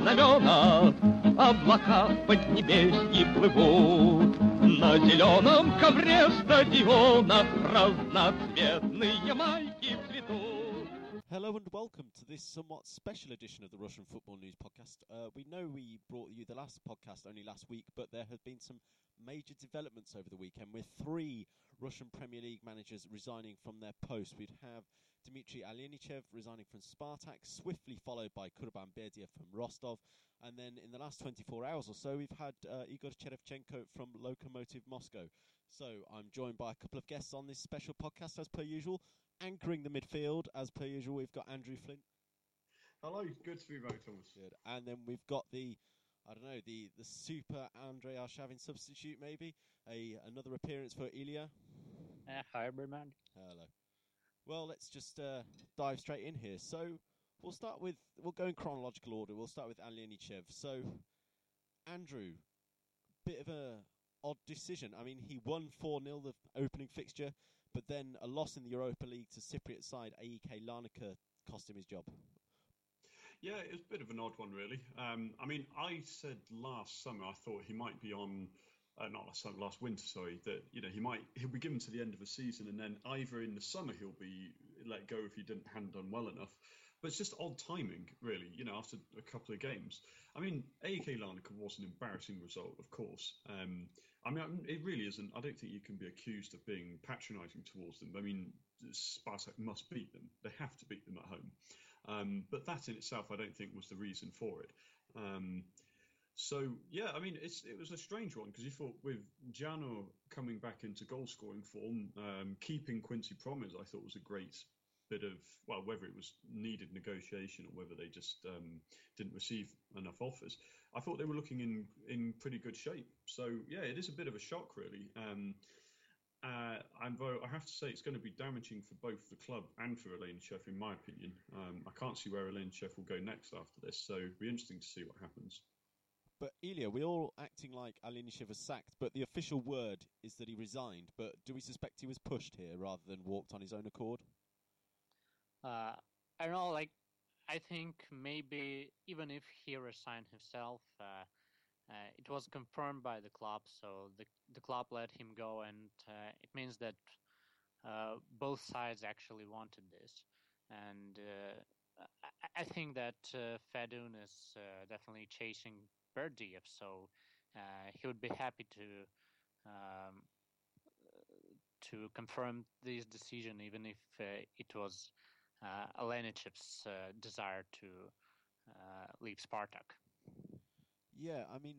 трибунах аллеют знамена, Облака в поднебесье плывут. На зеленом ковре стадиона Разноцветные майки цветут. Hello and welcome to this somewhat special edition of the Russian Football News Podcast. Uh, we know we brought you the last podcast only last week, but there have been some major developments over the weekend with three Russian Premier League managers resigning from their posts. We'd have Dmitry Alenichev resigning from Spartak, swiftly followed by Kurban Berdiev from Rostov. And then in the last 24 hours or so, we've had uh, Igor Cherevchenko from Lokomotiv Moscow. So I'm joined by a couple of guests on this special podcast, as per usual. Anchoring the midfield, as per usual, we've got Andrew Flint. Hello, good to be back, Thomas. Good. And then we've got the, I don't know, the the super Andrei Arshavin substitute, maybe a another appearance for Ilya. Uh, hi, everyone. Hello. Well, let's just uh, dive straight in here. So we'll start with we'll go in chronological order. We'll start with Alenichev. So Andrew, bit of a odd decision. I mean, he won four 0 the opening fixture, but then a loss in the Europa League to Cypriot side AEK Larnaca cost him his job. Yeah, it was a bit of an odd one, really. Um, I mean, I said last summer I thought he might be on, uh, not last summer, last winter, sorry, that you know he might he'll be given to the end of the season, and then either in the summer he'll be let go if he didn't hadn't done well enough. But it's just odd timing, really. You know, after a couple of games. I mean, AEK Larnaca was an embarrassing result, of course. Um, I mean, it really isn't. I don't think you can be accused of being patronising towards them. I mean, Spartak must beat them. They have to beat them at home. Um, but that in itself, I don't think was the reason for it. Um, so yeah, I mean, it's it was a strange one because you thought with Jano coming back into goal scoring form, um, keeping Quincy Promes, I thought was a great bit of well, whether it was needed negotiation or whether they just um, didn't receive enough offers. I thought they were looking in in pretty good shape. So yeah, it is a bit of a shock, really. Um, uh, and though I have to say it's going to be damaging for both the club and for Alenichev, in my opinion. Um, I can't see where Alenichev will go next after this, so it'll be interesting to see what happens. But Ilya, we're all acting like Alenichev was sacked, but the official word is that he resigned. But do we suspect he was pushed here rather than walked on his own accord? Uh, I don't know, like, I think maybe even if he resigned himself, uh, uh, it was confirmed by the club, so the the club let him go, and uh, it means that uh, both sides actually wanted this. And uh, I, I, think that uh, Fedun is definitely chasing Berdiev, so he would be happy to um, to confirm this decision, even if it was uh, Alenichev's desire to leave Spartak. Yeah, I mean,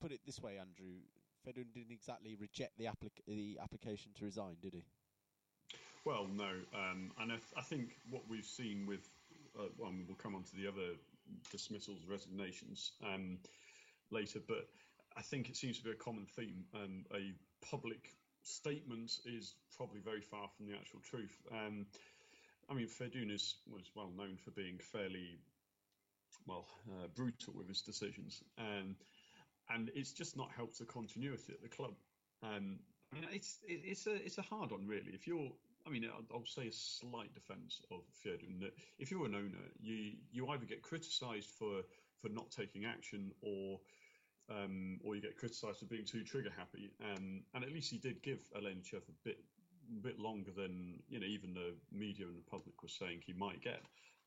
put it this way, Andrew. Fedun didn't exactly reject the, applic- the application to resign, did he? Well, no. Um, and I, th- I, think what we've seen with, uh, well, we'll come on to the other dismissals, resignations um, later, but I think it seems to be a common theme. Um, a public statement is probably very far from the actual truth. Um, I mean, Fedun is was well known for being fairly well, uh, brutal with his decisions, um, and it's just not helped the continuity at the club. Um, I mean, it's it's a it's a hard one, really. If you're, I mean, I'll, say a slight defence of Fedun that if you're an owner, you you either get criticised for for not taking action, or um, or you get criticised for being too trigger happy. Um, and at least he did give Alenichev a bit bit longer than you know even the media and the public was saying he might get.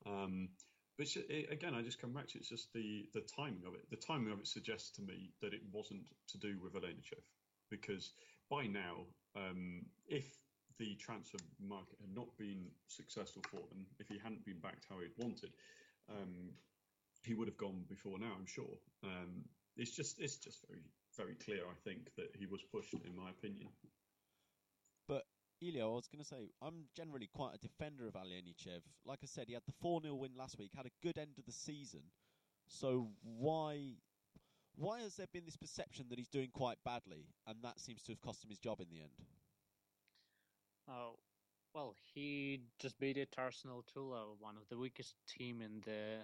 Um, but it, again, I just come back to it, it's just the the timing of it. The timing of it suggests to me that it wasn't to do with Alenichev, because by now, um, if the transfer market had not been successful for them, if he hadn't been backed how he'd wanted, um, he would have gone before now. I'm sure. Um, it's just it's just very very clear. I think that he was pushed, in my opinion. But Ilya, I was going to say, I'm generally quite a defender of Alenichev. Like I said, he had the 4 0 win last week, had a good end of the season. So why why has there been this perception that he's doing quite badly, and that seems to have cost him his job in the end? Oh, well, he just beat it Arsenal Tula, one of the weakest team in the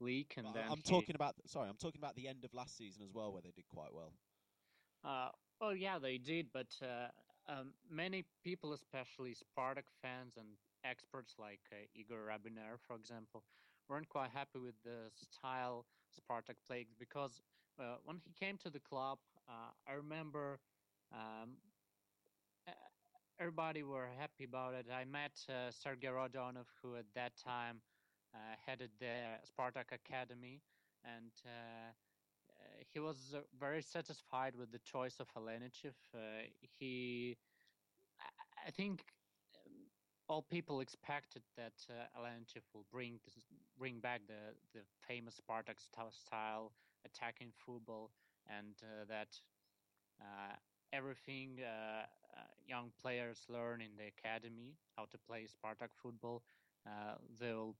league, and then I'm he... talking about sorry, I'm talking about the end of last season as well, where they did quite well. Uh, well, yeah, they did, but uh, um, many people, especially Spartak fans and experts like uh, Igor Rabiner, for example, weren't quite happy with the style Spartak played because uh, when he came to the club, uh, I remember um, everybody were happy about it. I met uh, Sergei Rodionov, who at that time uh, headed the Spartak Academy, and uh, he was very satisfied with the choice of Alenichev. he, I think, all people expected that uh, will bring this, bring back the the famous Spartak style attacking football, and uh, that uh, everything uh, uh, young players learn in the academy how to play Spartak football, uh, they'll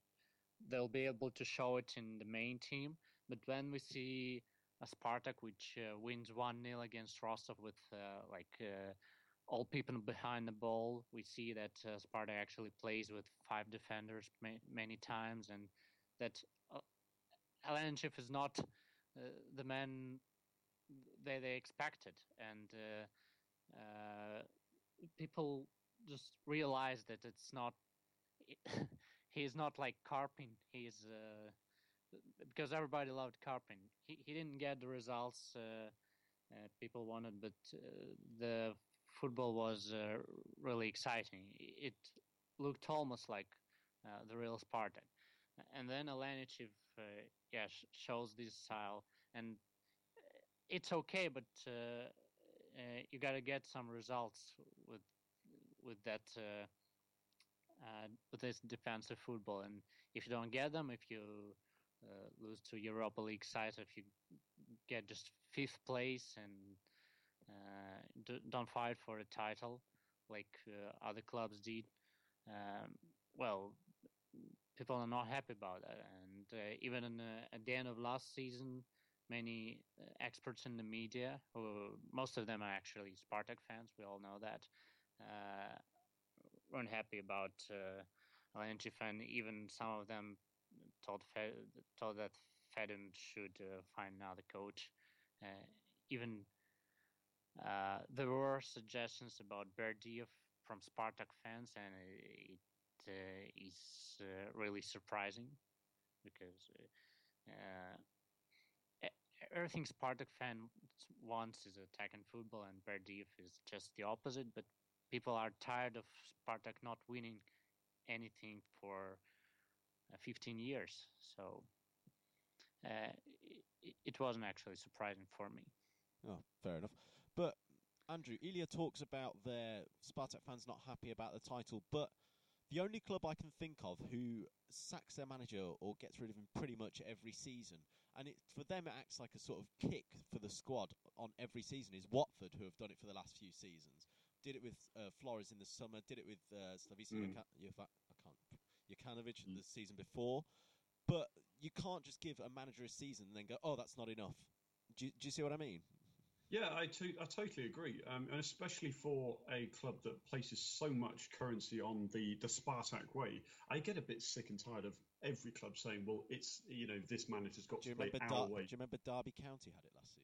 they'll be able to show it in the main team. But when we see a Spartak which wins one 0 against Rostov with like all people behind the ball. We see that uh, Sparta actually plays with five defenders ma- many times, and that uh, Alenichev is not uh, the man they they expected, and uh, uh, people just realize that it's not. He is not like Karpin. He is uh, because everybody loved Karpin. He he didn't get the results people wanted, but the football was uh, really exciting. It looked almost like uh, the real Spartak. And then Alenichev, uh, yeah, sh- shows this style, and it's okay, but uh, uh, you got to get some results with with that uh, this defensive football. And if you don't get them, if you lose to Europa League sides, if you get just fifth place and uh, don't fight for a title like uh, other clubs did. Um, well, people are not happy about that, and uh, even in, at the end of last season, many experts in the media, who most of them are actually Spartak fans, we all know that, weren't happy about uh, and even some of them told Fe- told that Fedun should uh, find another coach. Uh, even uh, there were suggestions about Berdiev from Spartak fans, and it uh, is uh, really surprising because uh, everything Spartak fan wants is attack attacking football, and Berdiev is just the opposite. But people are tired of Spartak not winning anything for uh, 15 years, so uh, it, it wasn't actually surprising for me. Oh, fair enough. But Andrew, Ilya talks about their Spartak fans not happy about the title, but the only club I can think of who sacks their manager or gets rid of him pretty much every season, and it, for them it acts like a sort of kick for the squad on every season, is Watford, who have done it for the last few seasons. Did it with uh, Flores in the summer, did it with uh, Slavisa mm. I can't, Jokanovic mm. the season before. But you can't just give a manager a season and then go, oh, that's not enough. Do you, do you see what I mean? Yeah, I, to- I totally agree, um, and especially for a club that places so much currency on the the Spartak way, I get a bit sick and tired of every club saying, "Well, it's you know this manager's got to play our Dar- way." Do you remember Derby County had it last season?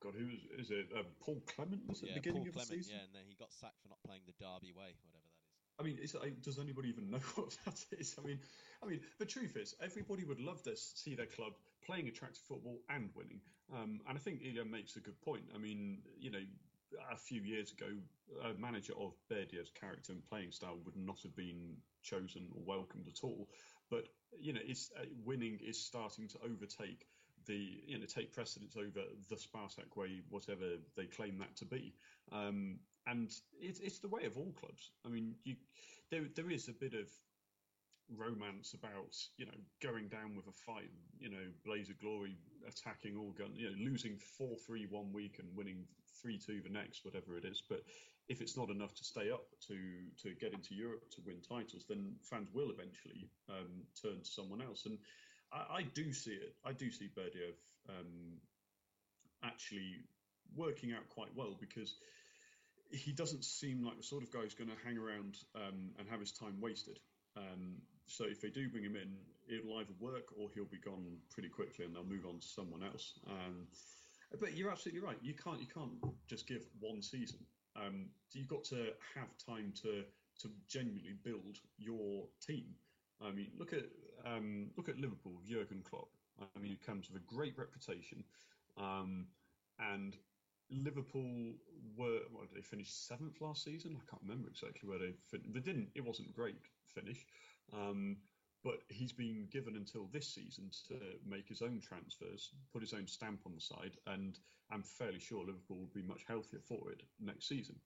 God, who was is it? Um, Paul Clement was yeah, at the beginning Paul of Clement, the season. Yeah, and then he got sacked for not playing the Derby way, whatever that is. I mean, does anybody even know what that is? I mean, I mean, the truth is, everybody would love to see their club playing attractive football and winning. Um, and I think Ilya makes a good point. I mean, you know, a few years ago, a manager of Berdiev's character and playing style would not have been chosen or welcomed at all. But you know, it's uh, winning is starting to overtake the you know take precedence over the Spartak way, whatever they claim that to be. Um, and it's it's the way of all clubs. I mean, you there there is a bit of romance about you know going down with a fight, you know, Blaze of Glory attacking all gun, you know, losing four three one week and winning three two the next, whatever it is. But if it's not enough to stay up to to get into Europe to win titles, then fans will eventually um, turn to someone else. And I, I, do see it. I do see Berdiev um, actually working out quite well because he doesn't seem like the sort of guy who's going to hang around um, and have his time wasted. Um, so if they do bring him in, it'll either work or he'll be gone pretty quickly, and they'll move on to someone else. Um, but you're absolutely right. You can't you can't just give one season. Um, you've got to have time to to genuinely build your team. I mean, look at um, look at Liverpool, Jurgen Klopp. I mean, he comes with a great reputation, um, and Liverpool were did they finish seventh last season? I can't remember exactly where they fin- they didn't. It wasn't a great finish, um, but he's been given until this season to make his own transfers, put his own stamp on the side, and I'm fairly sure Liverpool will be much healthier for it next season.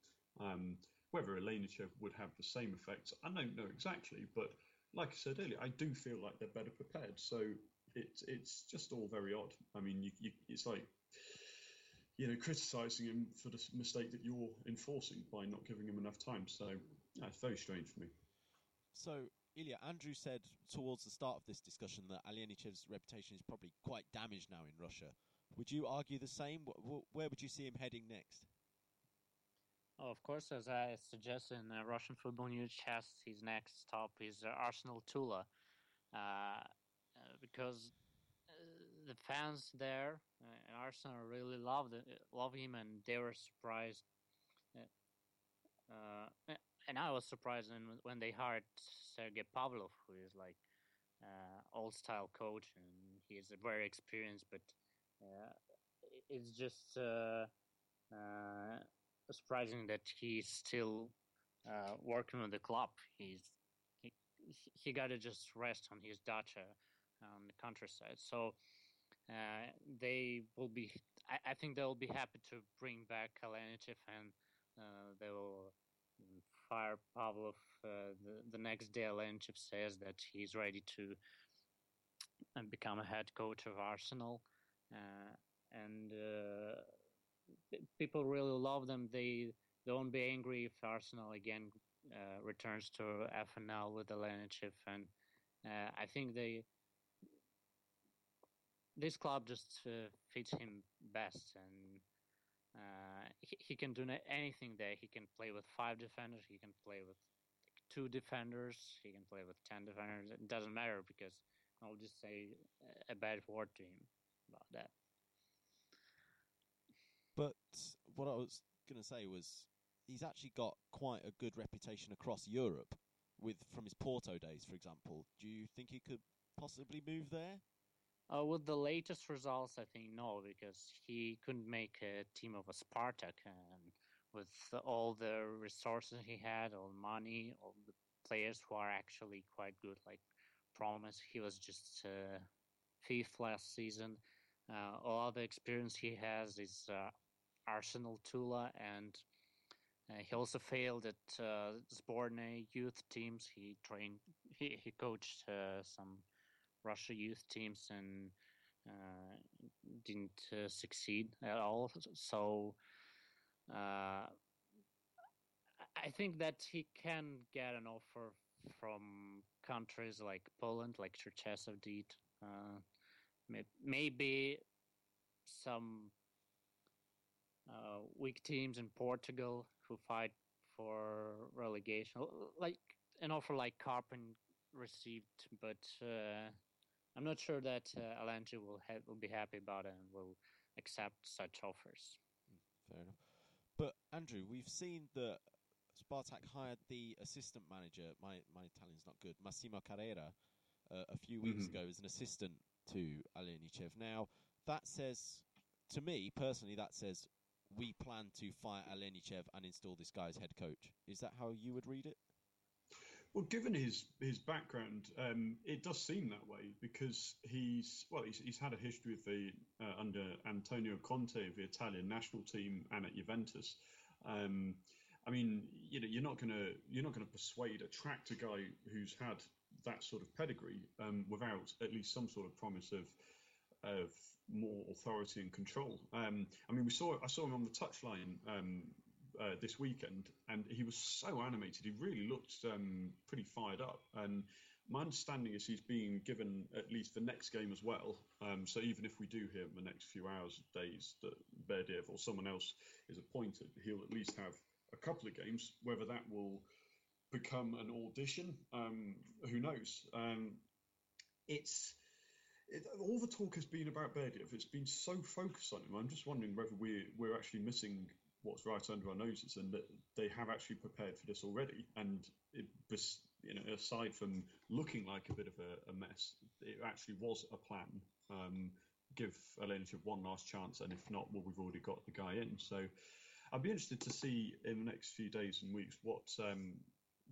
Um, whether Alenichev would have the same effects, I don't know exactly, but like I said earlier, I do feel like they're better prepared. So it's it's just all very odd. I mean, you, you, it's like you know, criticizing him for the mistake that you're enforcing by not giving him enough time. So yeah, it's very strange for me. So, Ilya, Andrew said towards the start of this discussion that Alenichev's reputation is probably quite damaged now in Russia. Would you argue the same? Where would you see him heading next? Oh, of course, as I suggested in uh, Russian Football News Chess, his next stop is uh, Arsenal Tula, uh, uh because the fans there uh, Arsenal really loved it, love him, and they were surprised. Uh, and I was surprised when, when they hired Sergei Pavlov, who is like uh, old style coach, and he is very experienced. But uh, it's just uh, uh, surprising that he's still working with the club. He's he, he got to just rest on his dacha on the countryside. So uh, they will be. I, I, think they'll be happy to bring back Kalinic and uh, they will fire Pavlov uh, the, the next day. Kalinic says that he's ready to uh, become a head coach of Arsenal, uh, and people really love them. They won't be angry if Arsenal again returns to FNL with Alenichev, and I think they this club just uh, fits him best, and uh, he, he, can do anything there. He can play with five defenders. He can play with two defenders. He can play with ten defenders. It doesn't matter because I'll just say a bad word to him about that. But what I was going to say was he's actually got quite a good reputation across Europe with from his Porto days, for example. Do you think he could possibly move there? Uh, with the latest results, I think no, because he couldn't make a team of a Spartak, and with all the resources he had, all the money, all the players who are actually quite good, like Promes, he was just uh, fifth last season. Uh, all the experience he has is uh, Arsenal Tula, and uh, he also failed at uh, Sbornaya youth teams. He trained, he, he coached uh, some Russia youth teams and uh, didn't uh, succeed at all. So uh, I think that he can get an offer from countries like Poland, like Cherchesov did. Uh, maybe some uh, weak teams in Portugal who fight for relegation, like an offer like Karpin received, but uh, I'm not sure that uh, Alanji will ha- will be happy about it and will accept such offers. Fair enough. But Andrew, we've seen that Spartak hired the assistant manager. My my Italian's not good. Massimo Carrera uh, a few weeks mm-hmm. ago as an assistant to Alenichev. Now that says to me personally, that says we plan to fire Alenichev and install this guy as head coach. Is that how you would read it? Well, given his his background, um, it does seem that way because he's well, he's, he's had a history with the uh, under Antonio Conte of the Italian national team and at Juventus. Um, I mean, you know, you're not gonna you're not gonna persuade attract a guy who's had that sort of pedigree um, without at least some sort of promise of of more authority and control. Um, I mean, we saw I saw him on the touchline um, uh, this weekend, and he was so animated. He really looked um, pretty fired up. And my understanding is he's being given at least the next game as well. Um, so even if we do hear in the next few hours, days that Berdiev or someone else is appointed, he'll at least have a couple of games. Whether that will become an audition, um, who knows? Um, it's it, all the talk has been about Berdiev. It's been so focused on him. I'm just wondering whether we're we're actually missing what's right under our noses and that they have actually prepared for this already. And it, you know, aside from looking like a bit of a, a mess, it actually was a plan. Um, give Alenic one last chance, and if not, well, we've already got the guy in. So I'd be interested to see in the next few days and weeks what um,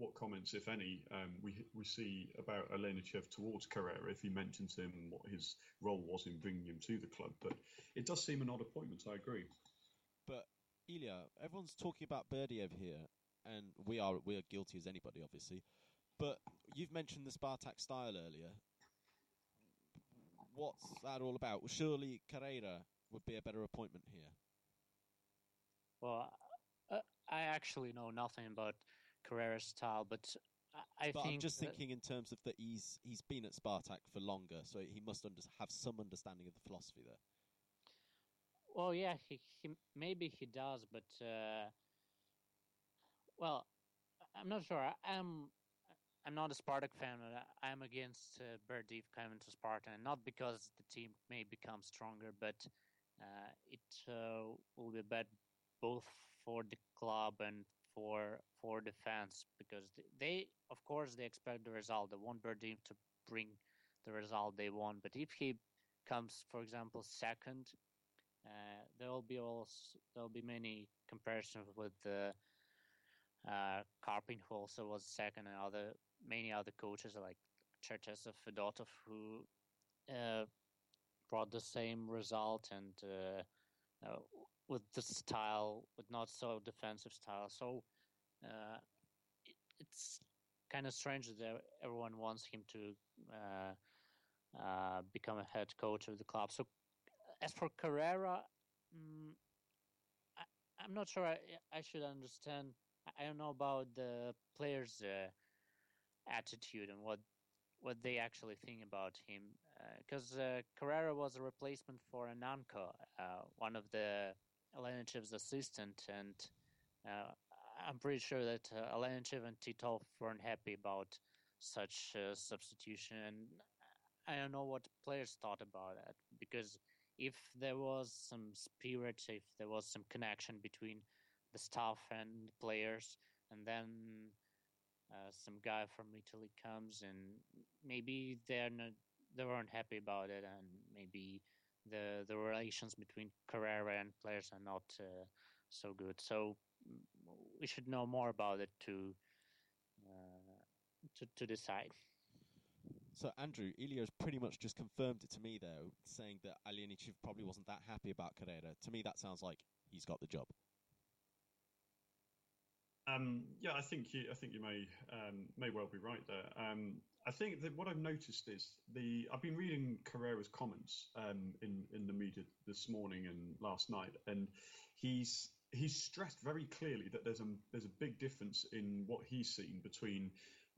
what comments, if any, um, we we see about Alenichev towards Carrera, if he mentions him and what his role was in bringing him to the club. But it does seem an odd appointment. I agree. But Ilya, everyone's talking about Berdiev here, and we are we are guilty as anybody, obviously. But you've mentioned the Spartak style earlier. What's that all about? Well, surely Carrera would be a better appointment here. Well, uh, I actually know nothing about Carrera's style, but I, but think I'm just thinking in terms of that he's he's been at Spartak for longer, so he must under- have some understanding of the philosophy there. Well, yeah, he, he maybe he does, but uh, well, I'm not sure. I, I'm I'm not a Spartak fan. But I- I'm against uh, coming to Sparta, and not because the team may become stronger, but uh, it uh, will be bad both for the club and for for the fans because they, of course, they expect the result. They want Berdiev to bring the result they want, but if he comes, for example, second, uh, there will be also there will be many comparisons with the uh, who also was second, and other many other coaches like Cherchesov, Fedotov, who uh, brought the same result and uh, with the style, with not so defensive style. So uh, it, it's kind of strange that everyone wants him to uh, uh, become a head coach of the club. So as for Carrera, mm, I, I'm not sure I, I should understand. I- don't know about the players' uh, attitude and what what they actually think about him. Because uh, Carrera was a replacement for Ananko, uh, one of the Alenichev's assistant, and uh, I'm pretty sure that uh, Alenichev and Titov weren't happy about such uh, substitution. And I don't know what players thought about that because if there was some spirit, if there was some connection between the staff and players, and then uh, some guy from Italy comes and maybe they're not, they weren't happy about it, and maybe the the relations between Carrera and players are not uh, so good. So mm, we should know more about it to uh, to to decide. So Andrew, Ilya's pretty much just confirmed it to me though, saying that Alenichev probably wasn't that happy about Carrera. To me, that sounds like he's got the job. Um, yeah, I think you, I think you may um, may well be right there. Um, I think that what I've noticed is the I've been reading Carrera's comments um, in in the media this morning and last night, and he's he's stressed very clearly that there's a there's a big difference in what he's seen between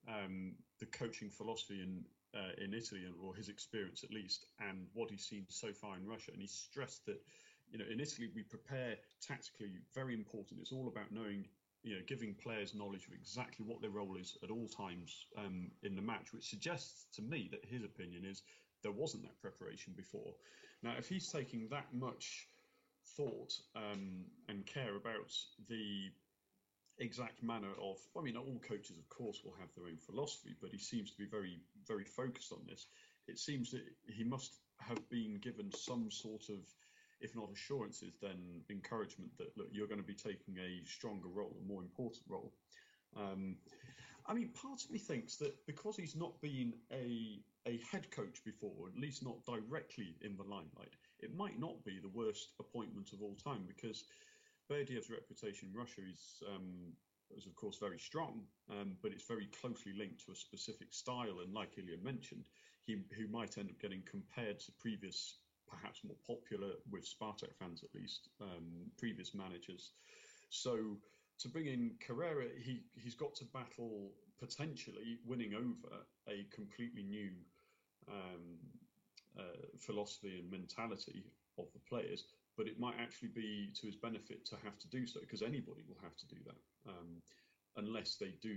um, the coaching philosophy in uh, in Italy or his experience at least, and what he's seen so far in Russia. And he's stressed that you know in Italy we prepare tactically very important. It's all about knowing you know, giving players knowledge of exactly what their role is at all times um, in the match, which suggests to me that his opinion is there wasn't that preparation before. Now, if he's taking that much thought um, and care about the exact manner of, I mean, all coaches, of course, will have their own philosophy, but he seems to be very, very focused on this. It seems that he must have been given some sort of if not assurances, then encouragement that look, you're going to be taking a stronger role, a more important role. Um, I mean, part of me thinks that because he's not been a a head coach before, at least not directly in the limelight, it might not be the worst appointment of all time because Berdiev's reputation in Russia is. Um, is of course very strong, um, but it's very closely linked to a specific style. And like Ilya mentioned, he who might end up getting compared to previous perhaps more popular with Spartak fans at least, um, previous managers. So to bring in Carrera, he he's got to battle potentially winning over a completely new um, uh, philosophy and mentality of the players. But it might actually be to his benefit to have to do so because anybody will have to do that um, unless they do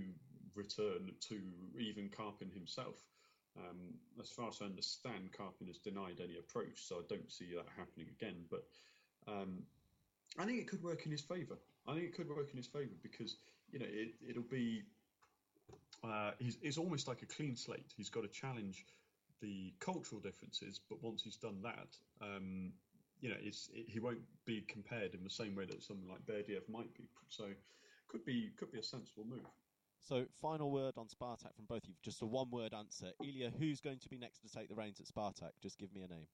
return to even Karpin himself. Um, as far as I understand, Karpin has denied any approach, so I don't see that happening again. But um, I think it could work in his favour. I think it could work in his favour because you know it, it'll be uh, he's, he's almost like a clean slate. He's got to challenge the cultural differences, but once he's done that, um, you know, it's, it, he won't be compared in the same way that someone like Berdiev might be. So, could be could be a sensible move. So, final word on Spartak from both of you. Just a one-word answer. Ilya, who's going to be next to take the reins at Spartak? Just give me a name.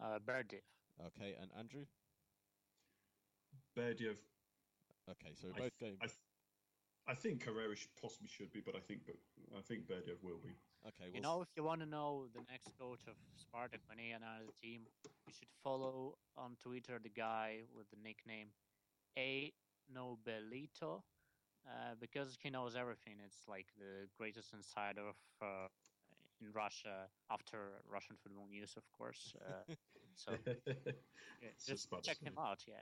Uh, Berdiev. Okay, and Andrew. Berdiev. Okay, so we're I, both going. I, I think Carrera should, possibly should be, but I think but I think Berdiev will be. Okay, You know, if you want to know the next coach of Spartak when he announces the team, you should follow on Twitter the guy with the nickname A Nobelito, uh, because he knows everything. It's like the greatest insider of, uh, in Russia after Russian football news, of course. Uh, so yeah, just about check him out. Yeah.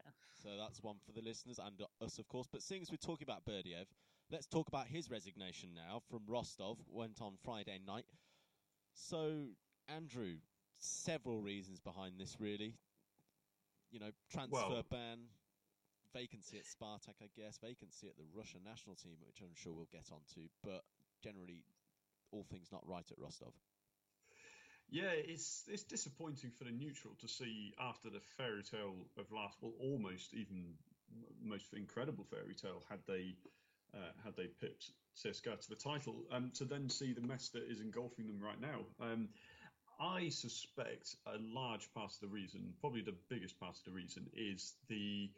So that's one for the listeners and us, of course. But seeing as we're talking about Berdiev, let's talk about his resignation now from Rostov. Went on Friday night. So, Andrew, several reasons behind this, really. You know, transfer Well- ban, vacancy at Spartak, I guess, vacancy at the Russian national team, which I'm sure we'll get onto. But generally, all things not right at Rostov. Yeah, it's it's disappointing for the neutral to see after the fairy tale of last, well, almost even most incredible fairy tale had they uh, had they pipped CSKA to the title, um, to then see the mess that is engulfing them right now. Um, I suspect a large part of the reason, probably the biggest part of the reason, is the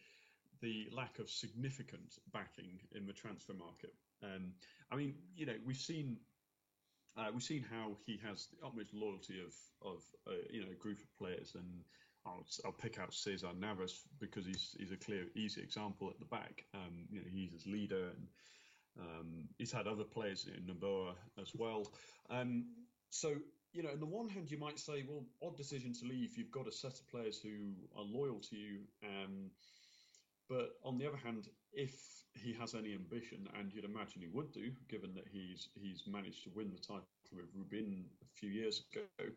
the lack of significant backing in the transfer market. Um, I mean, you know, we've seen uh, we've seen how he has the utmost loyalty of of uh, you know a group of players, and I'll, I'll pick out Cesar Navas because he's he's a clear, easy example at the back. Um, you know, he's his leader, and um, he's had other players in Noboa as well. Um, so you know, on the one hand, you might say, well, odd decision to leave. You've got a set of players who are loyal to you. Um, but on the other hand, if he has any ambition, and you'd imagine he would do, given that he's he's managed to win the title with Rubin a few years ago,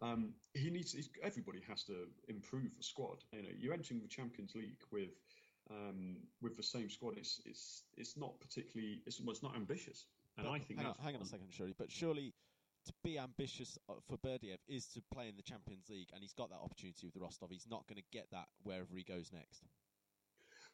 um, he needs. He's, everybody has to improve the squad. You know, you're entering the Champions League with um, with the same squad. It's it's it's not particularly. It's, well, it's not ambitious, and But I think hang on, hang on a second, surely. But surely to be ambitious uh, for Berdiev is to play in the Champions League, and he's got that opportunity with the Rostov. He's not going to get that wherever he goes next.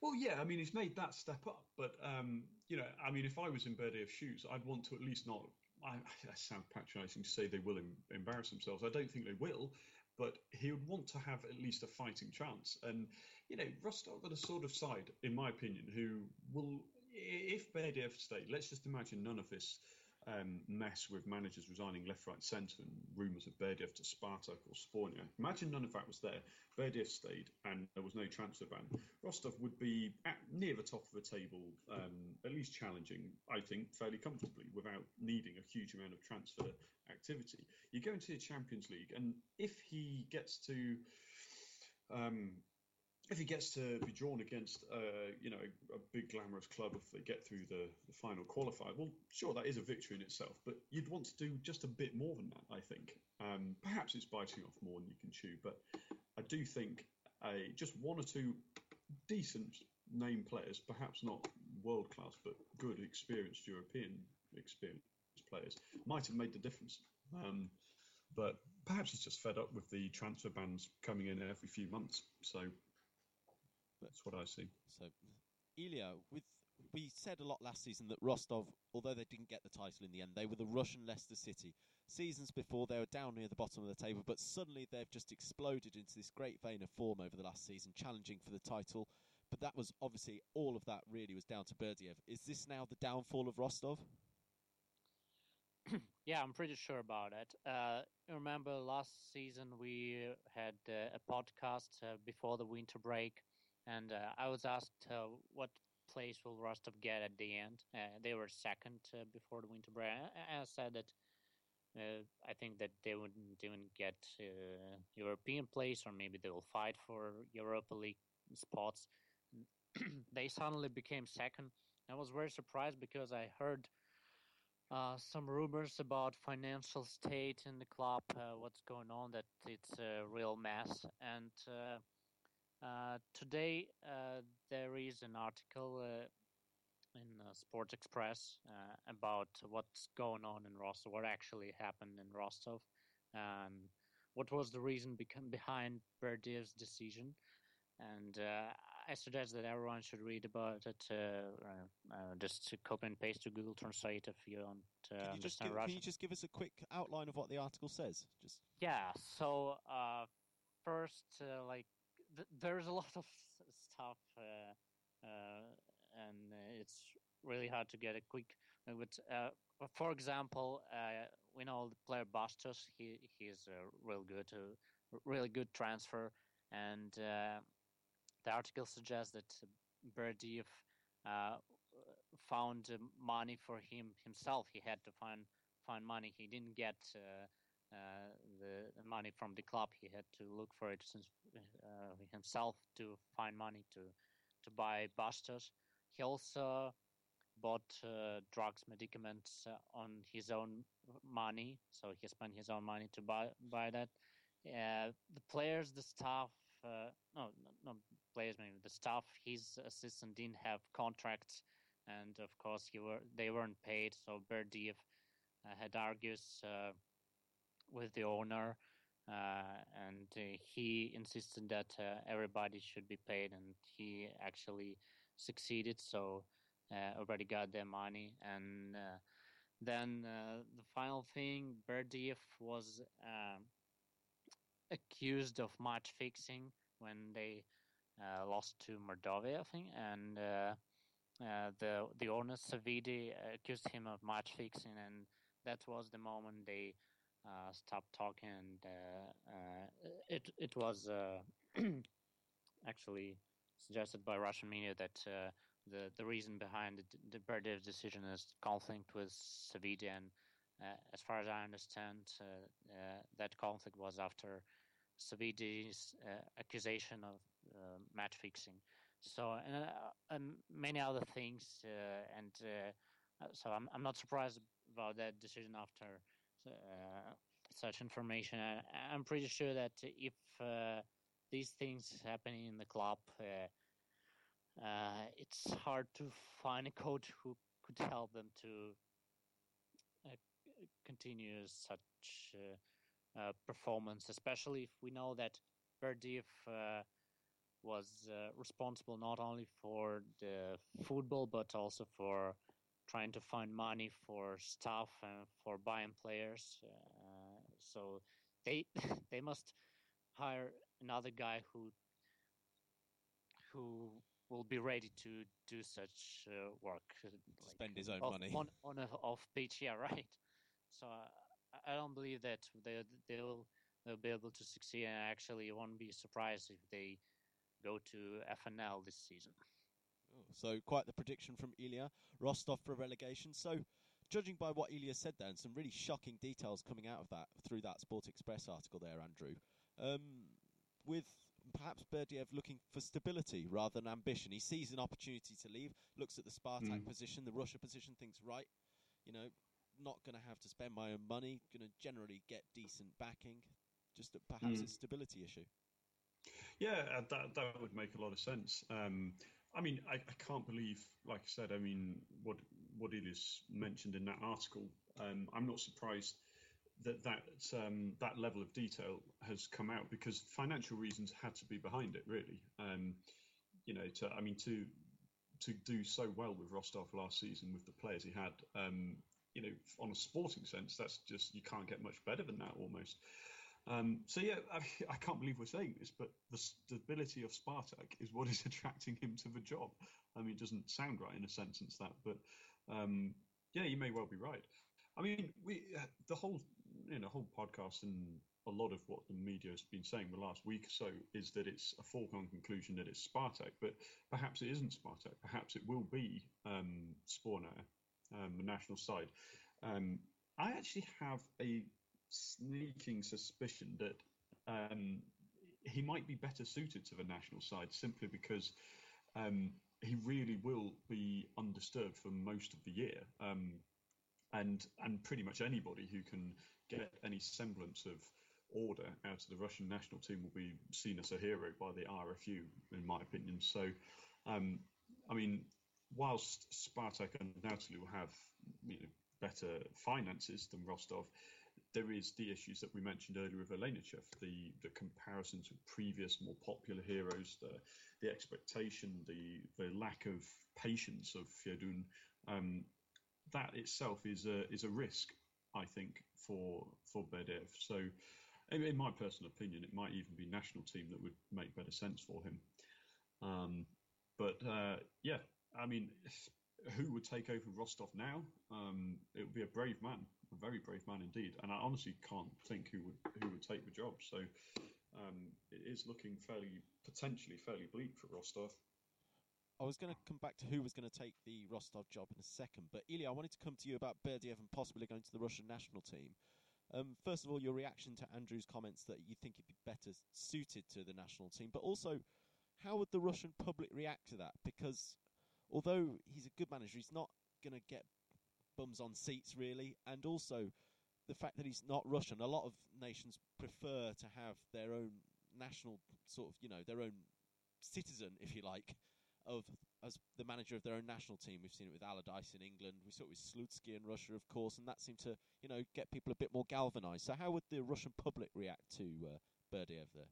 Well, yeah, I mean, he's made that step up, but um, you know, I mean, if I was in Berdiev's shoes, I'd want to at least not. I, I sound patronising to say they will em- embarrass themselves. I don't think they will, but he would want to have at least a fighting chance. And you know, Rostov are the sort of side, in my opinion, who will, if Berdiev stayed, let's just imagine none of this um, mess with managers resigning left, right, centre, and rumours of Berdiev to Spartak or Sbornaya. Imagine none of that was there. Berdiev stayed, and there was no transfer ban. Rostov would be at, near the top of the table, um, at least challenging, I think, fairly comfortably without needing a huge amount of transfer activity. You go into the Champions League, and if he gets to um, if he gets to be drawn against, uh, you know, a big glamorous club if they get through the, the final qualifier, well, sure, that is a victory in itself. But you'd want to do just a bit more than that, I think. Um, perhaps it's biting off more than you can chew, but I do think a just one or two decent name players, perhaps not world class, but good, experienced European experienced players, might have made the difference. Um, but perhaps he's just fed up with the transfer bans coming in every few months. So that's what I see. So, Ilya, with we said a lot last season that Rostov, although they didn't get the title in the end, they were the Russian Leicester City. Seasons before, they were down near the bottom of the table, but suddenly they've just exploded into this great vein of form over the last season, challenging for the title. But that was obviously all of that really was down to Berdiev. Is this now the downfall of Rostov? Yeah, I'm pretty sure about it. Uh, remember last season we had uh, a podcast uh, before the winter break, and uh, I was asked uh, what place will Rostov get at the end. Uh, they were second uh, before the winter break. I, I said that uh, I think that they wouldn't even get uh, European place, or maybe they will fight for Europa League spots. they suddenly became second. I was very surprised because I heard uh, some rumors about financial state in the club, uh, what's going on, that it's a real mess. And uh, today uh, there is an article uh, in uh, Sports Express uh, about what's going on in Rostov, what actually happened in Rostov, and what was the reason become behind Berdiev's decision. And uh, I suggest that everyone should read about it. Uh, just copy and paste to Google Translate if you don't can you understand give, Russian. Can you just give us a quick outline of what the article says? Just Yeah. So uh, first, uh, like th- there's a lot of stuff, uh, uh, and it's really hard to get a quick. uh, But uh, for example, uh, we know the player Bastos. He he's a real good, really good transfer, and the article suggests that Berdiev found money for him himself. He had to find find money. He didn't get uh, the money from the club. He had to look for it since uh, himself to find money to to buy Bastos. He also bought uh, drugs, medicaments uh, on his own money. So he spent his own money to buy buy that. The players, the staff, uh, no, no, no players, maybe the staff. His assistant didn't have contracts, and of course, he were they weren't paid. So Berdiev uh, had argues with the owner, uh, and uh, he insisted that uh, everybody should be paid, and he actually succeeded. So uh, everybody got their money, and uh, then uh, the final thing, Berdiev was accused of match fixing when they lost to Mordovia, I think, and the the owner Savidi accused him of match fixing, and that was the moment they uh, stopped talking. And uh, uh, it it was uh, actually suggested by Russian media that the the reason behind the, the decision is conflict with Savidi, and uh, as far as I understand, uh, uh, that conflict was after Savidi's accusation of match fixing. So and, and many other things, and so I'm I'm not surprised about that decision after uh, such information. I, I'm pretty sure that if uh, these things happening in the club, uh, uh, it's hard to find a coach who could help them to uh, continue such performance, especially if we know that Berdiev uh, was responsible not only for the football but also for trying to find money for staff and for buying players. Uh, so they they must hire another guy who who will be ready to do such uh, work. uh, like spend his own off- money. on on a off pitch. Yeah, right. So uh, I- I don't believe that they they'll they'll be able to succeed. And actually, I won't be surprised if they go to FNL this season. So quite the prediction from Ilya Rostov for relegation. So, judging by what Ilya said there, and some really shocking details coming out of that through that Sport Express article there, Andrew, um, with perhaps Berdiev looking for stability rather than ambition. He sees an opportunity to leave, looks at the Spartak Mm. position, the Russia position, thinks right, you know, not going to have to spend my own money, going to generally get decent backing. Just that perhaps Mm. a stability issue. Yeah, uh, that that would make a lot of sense. Um, I mean, I, I can't believe, like I said, I mean, what what it is mentioned in that article. Um, I'm not surprised that that um, that level of detail has come out because financial reasons had to be behind it, really. Um, you know, to I mean, to to do so well with Rostov last season with the players he had, um, you know, on a sporting sense, that's just you can't get much better than that almost. Um, so yeah, I, I can't believe we're saying this, but the stability of Spartak is what is attracting him to the job. I mean, it doesn't sound right in a sentence that, but um, yeah, you may well be right. I mean, we uh, the whole you know whole podcast and a lot of what the media has been saying the last week or so is that it's a foregone conclusion that it's Spartak, but perhaps it isn't Spartak. Perhaps it will be um, um, the national side. Um, I actually have a sneaking suspicion that um, he might be better suited to the national side simply because um, he really will be undisturbed for most of the year. Um, and and pretty much anybody who can get any semblance of order out of the Russian national team will be seen as a hero by the RFU, in my opinion. So, um, I mean, whilst Spartak undoubtedly will have you know, better finances than Rostov, there is the issues that we mentioned earlier with Alenichev, the the comparisons with previous more popular heroes, the the expectation, the the lack of patience of Fedun. Um, that itself is a is a risk, I think, for for Berdiev. So, in, in, my personal opinion, it might even be national team that would make better sense for him. Um, but uh, yeah, I mean, who would take over Rostov now? Um, it would be a brave man, a very brave man indeed. And I honestly can't think who would who would take the job. So um, it is looking fairly potentially fairly bleak for Rostov. I was going to come back to who was going to take the Rostov job in a second, but Ilya, I wanted to come to you about Berdiev and possibly going to the Russian national team. Um, first of all, your reaction to Andrew's comments that you think he'd be better suited to the national team, but also how would the Russian public react to that? Because although he's a good manager, he's not going to get bums on seats really, and also the fact that he's not Russian. A lot of nations prefer to have their own national sort of, you know, their own citizen, if you like, of as the manager of their own national team. We've seen it with Allardyce in England. We saw it with Slutsky in Russia, of course, and that seemed to, you know, get people a bit more galvanised. So, how would the Russian public react to uh, Berdiev there?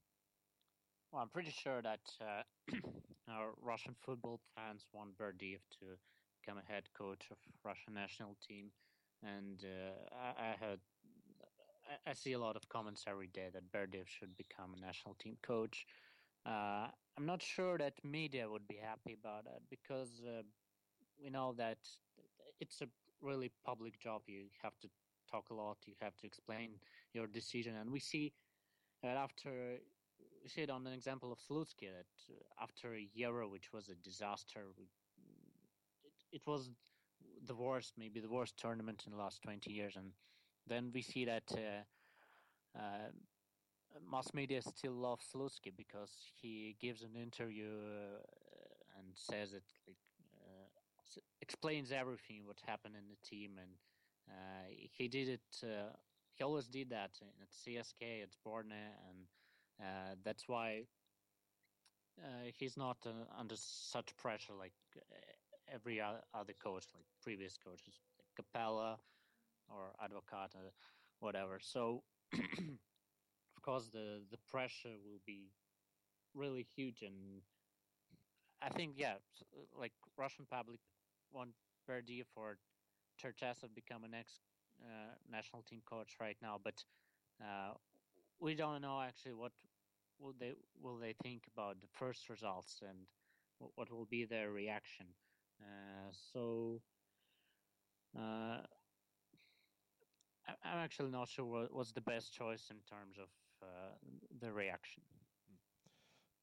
Well, I'm pretty sure that uh, our Russian football fans want Berdiev to become a head coach of Russian national team, and uh, I, I heard. I see a lot of comments every day that Berdiev should become a national team coach. Uh, I'm not sure that media would be happy about that because uh, we know that it's a really public job. You have to talk a lot. You have to explain your decision, and we see that after we see it on an example of Slutsky that uh, after a Euro, which was a disaster, it, it, was the worst, maybe the worst tournament in the last 20 years. And then we see that uh, uh, mass media still love Slutsky because he gives an interview uh, and says it, uh, explains everything what happened in the team. And uh, he did it, he always did that at CSK, at Borne, and that's why uh, he's not uh, under such pressure like every other coach, like previous coaches, like Capello or Advocat, or whatever. So, of course, the the pressure will be really huge, and I think yeah, like Russian public want Verdi for Cherchesov become an ex uh, national team coach right now, but uh, we don't know actually what will they will they think about the first results and what will be their reaction. Uh, so uh, I'm actually not sure what, what's the best choice in terms of uh, the reaction.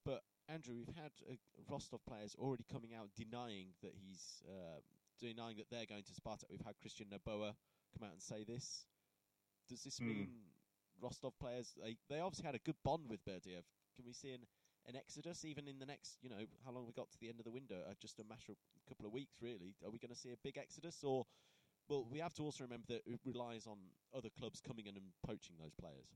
But Andrew, we've had uh, Rostov players already coming out denying that he's uh, denying that they're going to Spartak. We've had Christian Noboa come out and say this. Does this mm. mean Rostov players, they, they obviously had a good bond with Berdiev. Can we see an, an exodus even in the next, you know, how long we got to the end of the window? Uh, just a matter of a couple of weeks, really. Are we going to see a big exodus, or well, we have to also remember that it relies on other clubs coming in and poaching those players.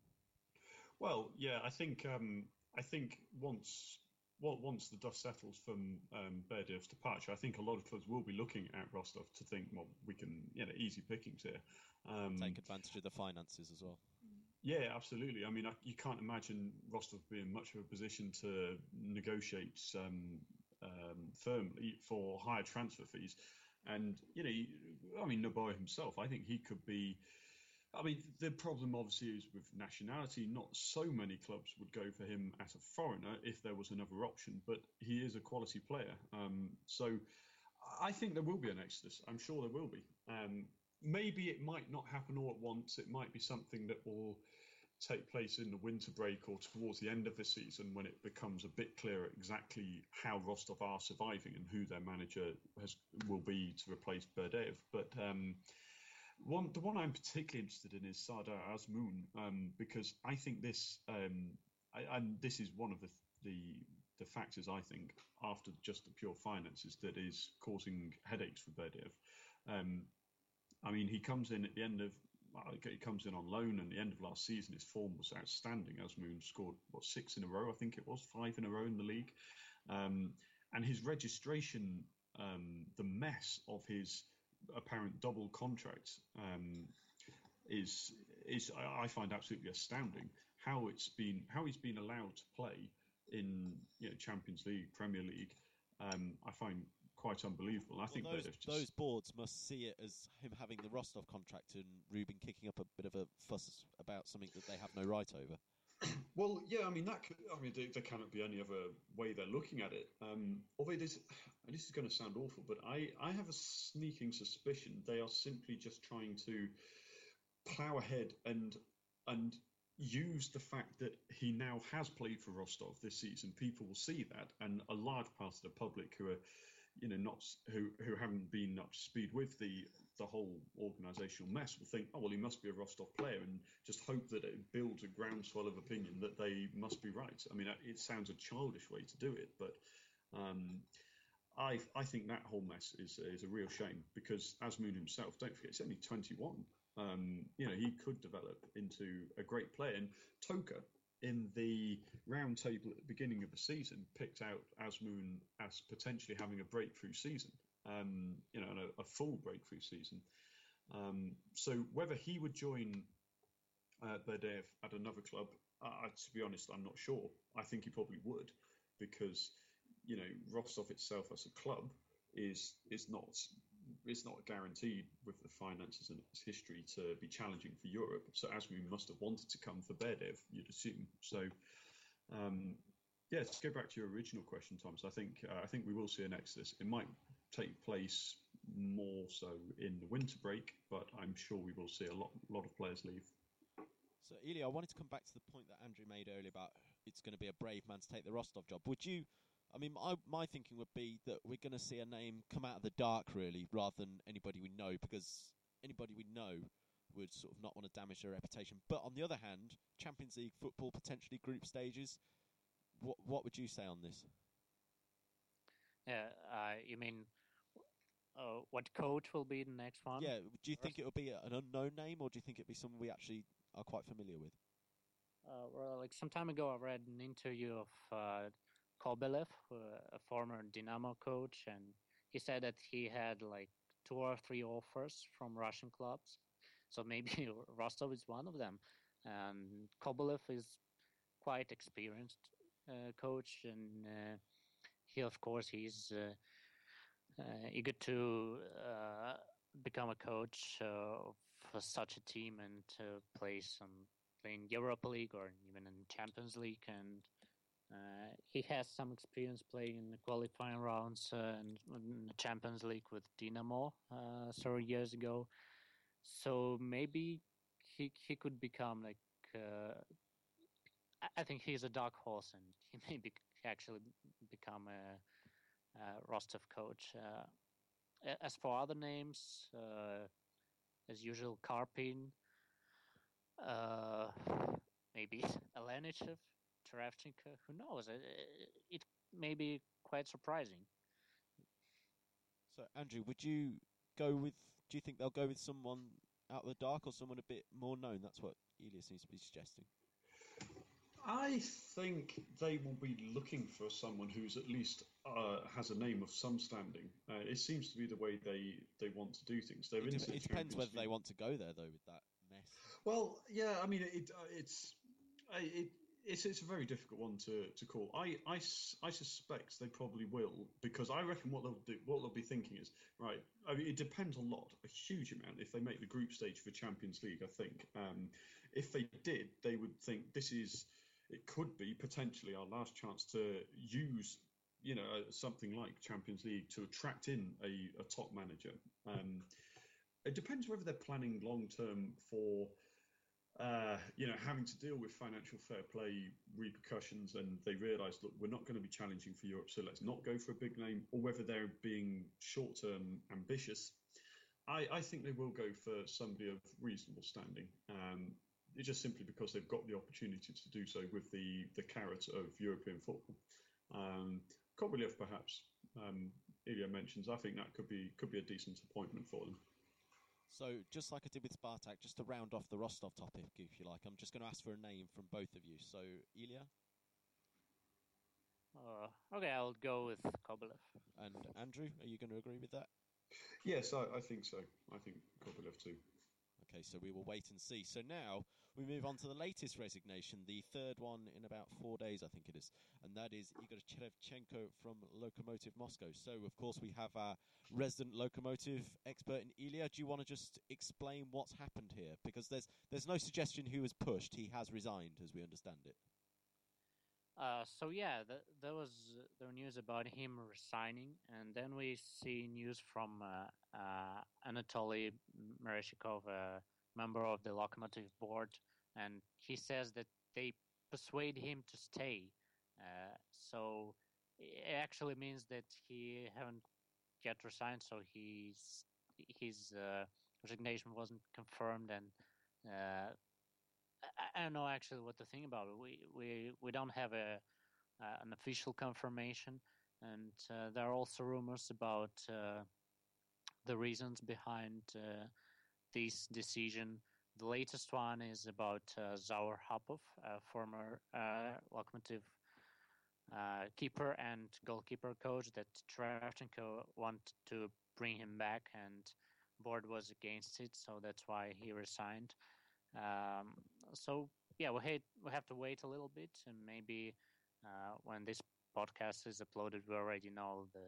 Well, yeah, I think um, I think once well, once the dust settles from um, departure, I think a lot of clubs will be looking at Rostov to think, well, we can, you know, easy pickings here. Um, Take advantage of the finances as well. Yeah, absolutely. I mean, I, you can't imagine Rostov being much of a position to negotiate um, um, firmly for higher transfer fees. And, you know, I mean, Noboa himself, I think he could be. I mean, the problem obviously is with nationality. Not so many clubs would go for him as a foreigner if there was another option, but he is a quality player. Um, so I think there will be an exodus. I'm sure there will be. Um, maybe it might not happen all at once. It might be something that will take place in the winter break or towards the end of the season when it becomes a bit clearer exactly how Rostov are surviving and who their manager has will be to replace Berdiev. But um, one, the one I'm particularly interested in is Sardar Azmoun um, because I think this, um, I, and this is one of the, the the factors I think after just the pure finances that is causing headaches for Berdiev. Um, I mean, he comes in at the end of he comes in on loan, and the end of last season, his form was outstanding. Azmoun scored what six in a row, I think it was five in a row in the league, um, and his registration um, the mess of his apparent double contract um, is is I find absolutely astounding. How it's been how he's been allowed to play in you know Champions League, Premier League, um, I find quite unbelievable. I well, think those, just... those boards must see it as him having the Rostov contract and Rubin kicking up a bit of a fuss about something that they have no right over. Well, yeah, I mean that. Could, I mean, there, cannot be any other way they're looking at it. Um, although it is, and this is going to sound awful, but I, I have a sneaking suspicion they are simply just trying to plow ahead and and use the fact that he now has played for Rostov this season. People will see that, and a large part of the public who are, you know, not who who haven't been up to speed with the the whole organisational mess will think, oh well, he must be a Rostov player, and just hope that it builds a groundswell of opinion that they must be right. I mean, it sounds a childish way to do it, but. Um, I, I think that whole mess is is a real shame because Azmoun himself, don't forget, he's only 21. Um, you know, he could develop into a great player. And Toka, in the round table at the beginning of the season, picked out Azmoun as potentially having a breakthrough season, um, you know, a, a, full breakthrough season. Um, so whether he would join uh, Berdiev at another club, uh, to be honest, I'm not sure. I think he probably would because, you know, Rostov itself as a club is is not it's not guaranteed with the finances and its history to be challenging for Europe. So as we must have wanted to come for Berdiev, you'd assume. So, um, yeah, to go back to your original question, Thomas, I think uh, I think we will see an exodus. It might take place more so in the winter break, but I'm sure we will see a lot lot of players leave. So, Ilya, I wanted to come back to the point that Andrew made earlier about it's going to be a brave man to take the Rostov job. Would you I mean, my my thinking would be that we're going to see a name come out of the dark, really, rather than anybody we know, because anybody we know would sort of not want to damage their reputation. But on the other hand, Champions League football, potentially group stages. What what would you say on this? Yeah, uh, you mean uh, what coach will be the next one? Yeah, do you think it will be an unknown name, or do you think it'll be someone we actually are quite familiar with? Uh, well, like some time ago, I read an interview of uh, Kobelev, a former Dynamo coach, and he said that he had like two or three offers from Russian clubs. So maybe Rostov is one of them. And Kobelev is quite experienced uh, coach, and uh, he, of course, he's uh, uh eager to uh, become a coach for such a team and to play some play in Europa League or even in Champions League and uh, he has some experience playing in the qualifying rounds uh, and in the Champions League with Dinamo uh, several years ago. So maybe he he could become like uh, I think he's a dark horse and he may be actually become a, a Rostov coach. Uh, as for other names, as usual, Karpin, maybe Alenichev Taravchenko, who knows? It, it may be quite surprising. So, Andrew, would you go with? Do you think they'll go with someone out of the dark or someone a bit more known? That's what Ilya seems to be suggesting. I think they will be looking for someone who's at least uh, has a name of some standing. Uh, it seems to be the way they, they want to do things. They're it, de- it depends whether they want to go there, though, with that mess. Well, yeah, I mean, it, uh, it's it, it's it's a very difficult one to, to call. I, I, I suspect they probably will because I reckon what they'll do, what they'll be thinking is right. I mean, it depends a lot, a huge amount, if they make the group stage for Champions League. I think um, if they did, they would think this is it could be potentially our last chance to use you know something like Champions League to attract in a, a top manager. Um, it depends whether they're planning long term for uh, you know, having to deal with financial fair play repercussions, and they realise, look, we're not going to be challenging for Europe, so let's not go for a big name, or whether they're being short-term ambitious. I, I think they will go for somebody of reasonable standing. Um, just simply because they've got the opportunity to do so with the the carrot of European football. Um, Kobelev, perhaps, um, Ilya mentions. I think that could be could be a decent appointment for them. So, just like I did with Spartak, just to round off the Rostov topic, if you like, I'm just going to ask for a name from both of you. So, Ilya? Uh, okay, I'll go with Kobelev. And Andrew, are you going to agree with that? Yes, I, I think so. I think Kobelev too. Okay, so we will wait and see. So now we move on to the latest resignation, the third one in about four days, I think it is, and that is Igor Cherevchenko from Lokomotiv Moscow. So, of course, we have our resident Lokomotiv expert in Ilya. Do you want to just explain what's happened here? Because there's there's no suggestion who was pushed. He has resigned, as we understand it. Uh, so yeah, the, there was the news about him resigning, and then we see news from uh, uh, Anatoly Mereshikov, a member of the Lokomotiv board, and he says that they persuade him to stay. Uh, so it actually means that he haven't yet resigned, so he's his uh, resignation wasn't confirmed, and uh, I, I don't know actually what to think about it. We we we don't have a uh, an official confirmation, and uh, there are also rumors about uh, the reasons behind this decision. The latest one is about Zaur Khapov, a former Lokomotiv uh, keeper and goalkeeper coach that Cherevchenko wanted to bring him back and board was against it so that's why he resigned um, so yeah, we hate, we have to wait a little bit, and maybe uh, when this podcast is uploaded, we already know the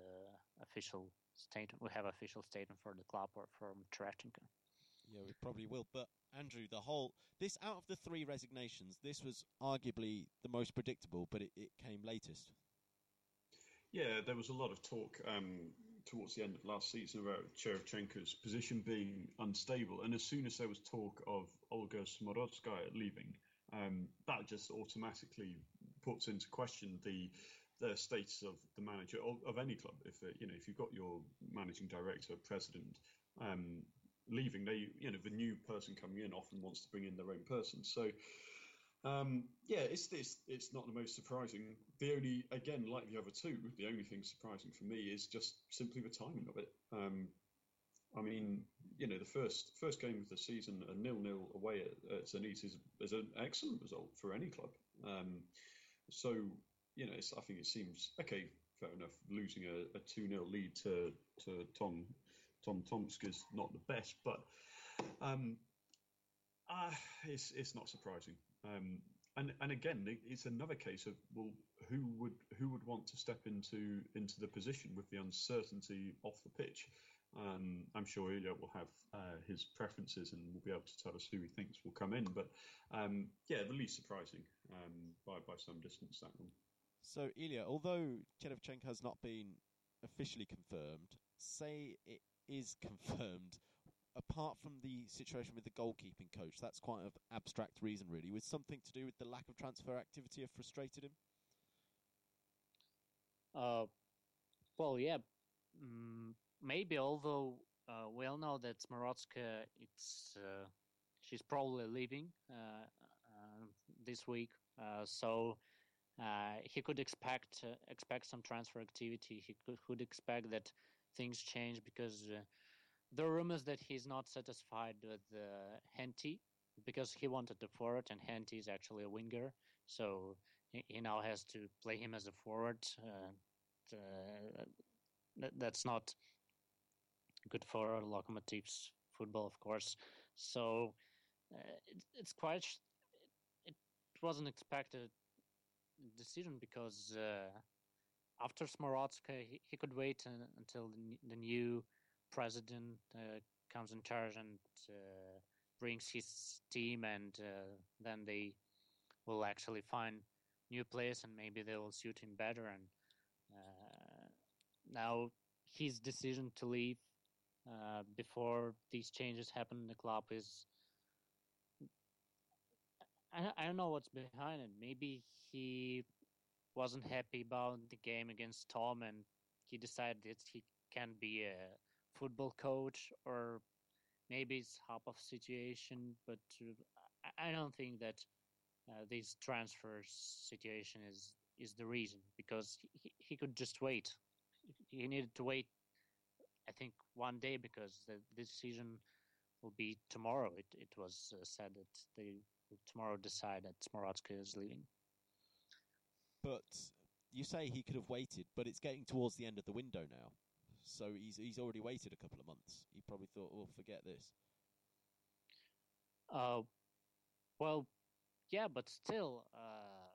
official statement. We have official statement for the club or from Cherevchenko. Yeah, we probably will. But Andrew, the whole this out of the three resignations, this was arguably the most predictable, but it, it came latest. Yeah, there was a lot of talk um, towards the end of last season about Cherevchenko's position being unstable, and as soon as there was talk of Olga Smorodskaya leaving, um, that just automatically puts into question the the status of the manager of, of any club. If uh, you know, if you've got your managing director, president um, leaving, they you know the new person coming in often wants to bring in their own person. So um, yeah, it's, it's it's not the most surprising. The only, again, like the other two, the only thing surprising for me is just simply the timing of it. Um, I mean, you know, the first first game of the season, a nil nil away at, at Zenit is, is an excellent result for any club. Um, so, you know, I think it seems okay. Fair enough. Losing a, a two 0 lead to to Tom Tom Tomsk is not the best, but um, uh, it's it's not surprising. Um, and and again, it's another case of well, who would who would want to step into into the position with the uncertainty off the pitch? Um, I'm sure Ilya will have uh, his preferences and will be able to tell us who he thinks will come in. But um, yeah, the least surprising um, by by some distance that one. So Ilya, although Cherevchenko has not been officially confirmed, say it is confirmed apart from the situation with the goalkeeping coach, that's quite an abstract reason, really. Was something to do with the lack of transfer activity have frustrated him? Uh, well, yeah, mm, maybe. Although uh, we all know that Smorodskaya, it's uh, she's probably leaving uh, uh this week, uh, so uh, he could expect expect some transfer activity. He could, could expect that things change because there are rumors that he's not satisfied with uh, Henty because he wanted the forward, and Henty is actually a winger. So he, he now has to play him as a forward. Uh, uh, that, that's not good for Lokomotiv's football, of course. So uh, it, it's quite. It, it wasn't expected decision because uh, after Smorodskaya, he, he could wait until the, the new president uh, comes in charge and uh, brings his team, and uh, then they will actually find new players, and maybe they will suit him better. And now his decision to leave uh, before these changes happen in the club is I, I don't know what's behind it. Maybe he wasn't happy about the game against Tom and he decided that he can't be a football coach or maybe it's half of situation, but uh, I don't think that uh, this transfer situation is is the reason because he, he could just wait. He needed to wait, I think, one day because the decision will be tomorrow. It it was uh, said that they tomorrow decide that Smorodskaya is leaving. But you say he could have waited, but it's getting towards the end of the window now. So he's he's already waited a couple of months. He probably thought, "Oh, forget this." Uh, well, yeah, but still, uh,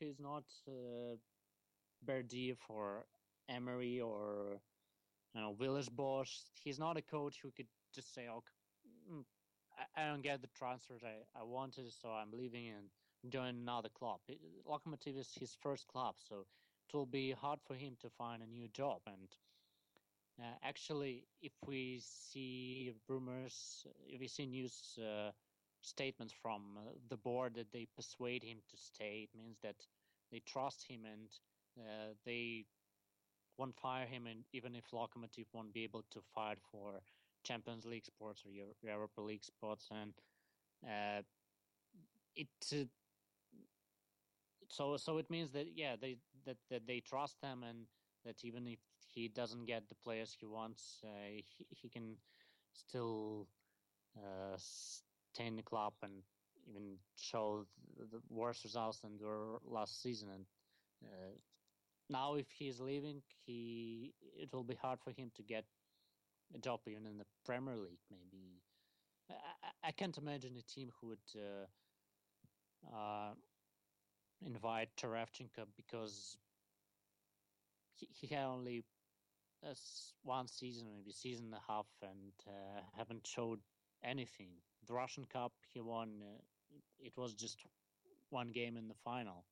is not uh, Berdiev or Emery or you know Villas-Boas. He's not a coach who could just say, "Okay, mm, I, I don't get the transfers I, I wanted, so I'm leaving and join another club." Lokomotiv is his first club, so it will be hard for him to find a new job. And uh, actually, if we see rumors, if we see news uh, statements from uh, the board that they persuade him to stay, it means that they trust him and uh, they won't fire him, and even if Lokomotiv won't be able to fight for Champions League spots or Europa League spots, and uh, it uh, so so it means that yeah they that that they trust him and that even if he doesn't get the players he wants, uh, he, he can still uh, stay in the club and even show the worse results than last season. And uh, now, if he's leaving, he it will be hard for him to get a job even in the Premier League. Maybe I, I can't imagine a team who would uh, uh, invite Cherevchenko because he, he had only uh, one season, maybe season and a half, and uh, haven't showed anything. The Russian Cup he won, uh, it was just one game in the final,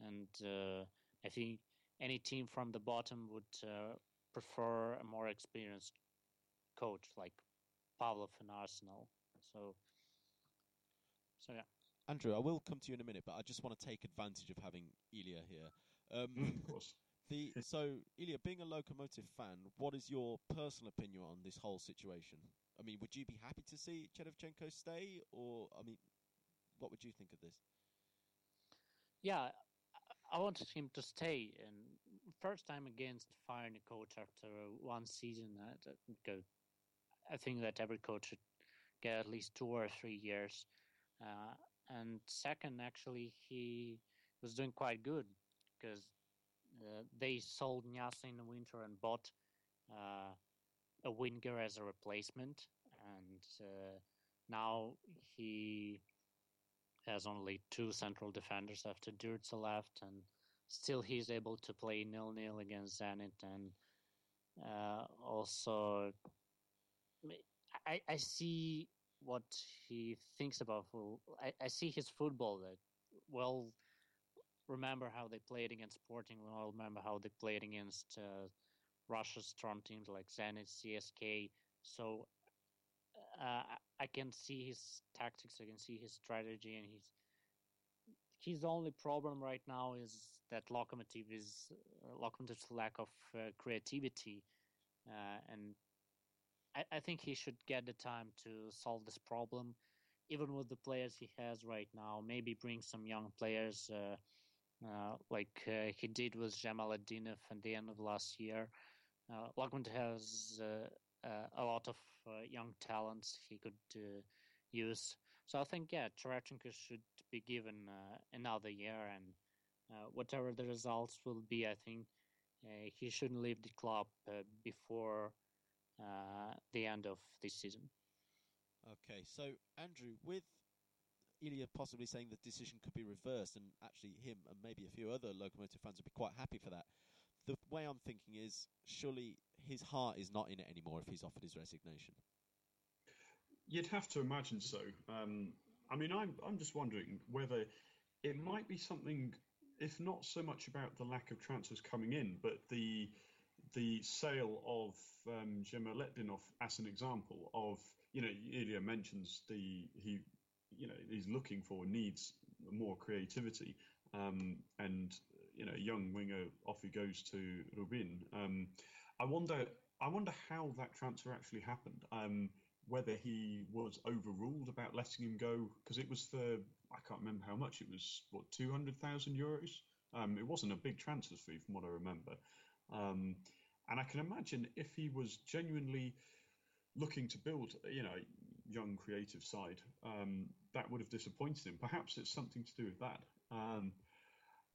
and uh, I think any team from the bottom would uh, prefer a more experienced coach like Pavlov in Arsenal. So, so yeah. Andrew, I will come to you in a minute, but I just want to take advantage of having Ilya here. Um, Mm, of course. the so Ilya, being a Lokomotiv fan, what is your personal opinion on this whole situation? I mean, would you be happy to see Cherevchenko stay, or I mean, what would you think of this? Yeah, I wanted him to stay, and first time against firing a coach after one season. That go. I think that every coach should get at least two or three years. Uh, and second, actually, he was doing quite good because uh, they sold Niasse in the winter and bought uh, a winger as a replacement, and uh, now he has only two central defenders after Ďurica left, and still he's able to play nil nil against Zenit, and uh, also I, I see what he thinks about. I, I see his football that well remember how they played against Sporting. We all remember how they played against uh, Russia's strong teams like Zenit, CSK. So uh, I can see his tactics. I can see his strategy, and he's his only problem right now is that Lokomotiv is uh, Lokomotiv's lack of uh, creativity, uh, and I, I think he should get the time to solve this problem. Even with the players he has right now, maybe bring some young players uh, uh, like uh, he did with Zhemaletdinov at the end of last year. Uh, has uh, uh, a lot of uh, young talents he could use. So I think, yeah, Cherevchenko should be given another year, and whatever the results will be, I think he shouldn't leave the club before the end of this season. Okay, so Andrew, with Ilya possibly saying the decision could be reversed, and actually him and maybe a few other Lokomotiv fans would be quite happy for that. The way I'm thinking is, surely his heart is not in it anymore if he's offered his resignation. You'd have to imagine so. Um, I mean, I'm I'm just wondering whether it might be something, if not so much about the lack of transfers coming in, but the the sale of um, Zhemaletdinov as an example of, you know, Ilya mentions the he you know he's looking for needs more creativity um, and you know young winger off he goes to Rubin. Um, I wonder I wonder how that transfer actually happened. Um, whether he was overruled about letting him go because it was for I can't remember how much it was what two hundred thousand euros. Um, it wasn't a big transfer fee from what I remember, um, and I can imagine if he was genuinely looking to build, you know, young creative side, um, that would have disappointed him. Perhaps it's something to do with that. Um,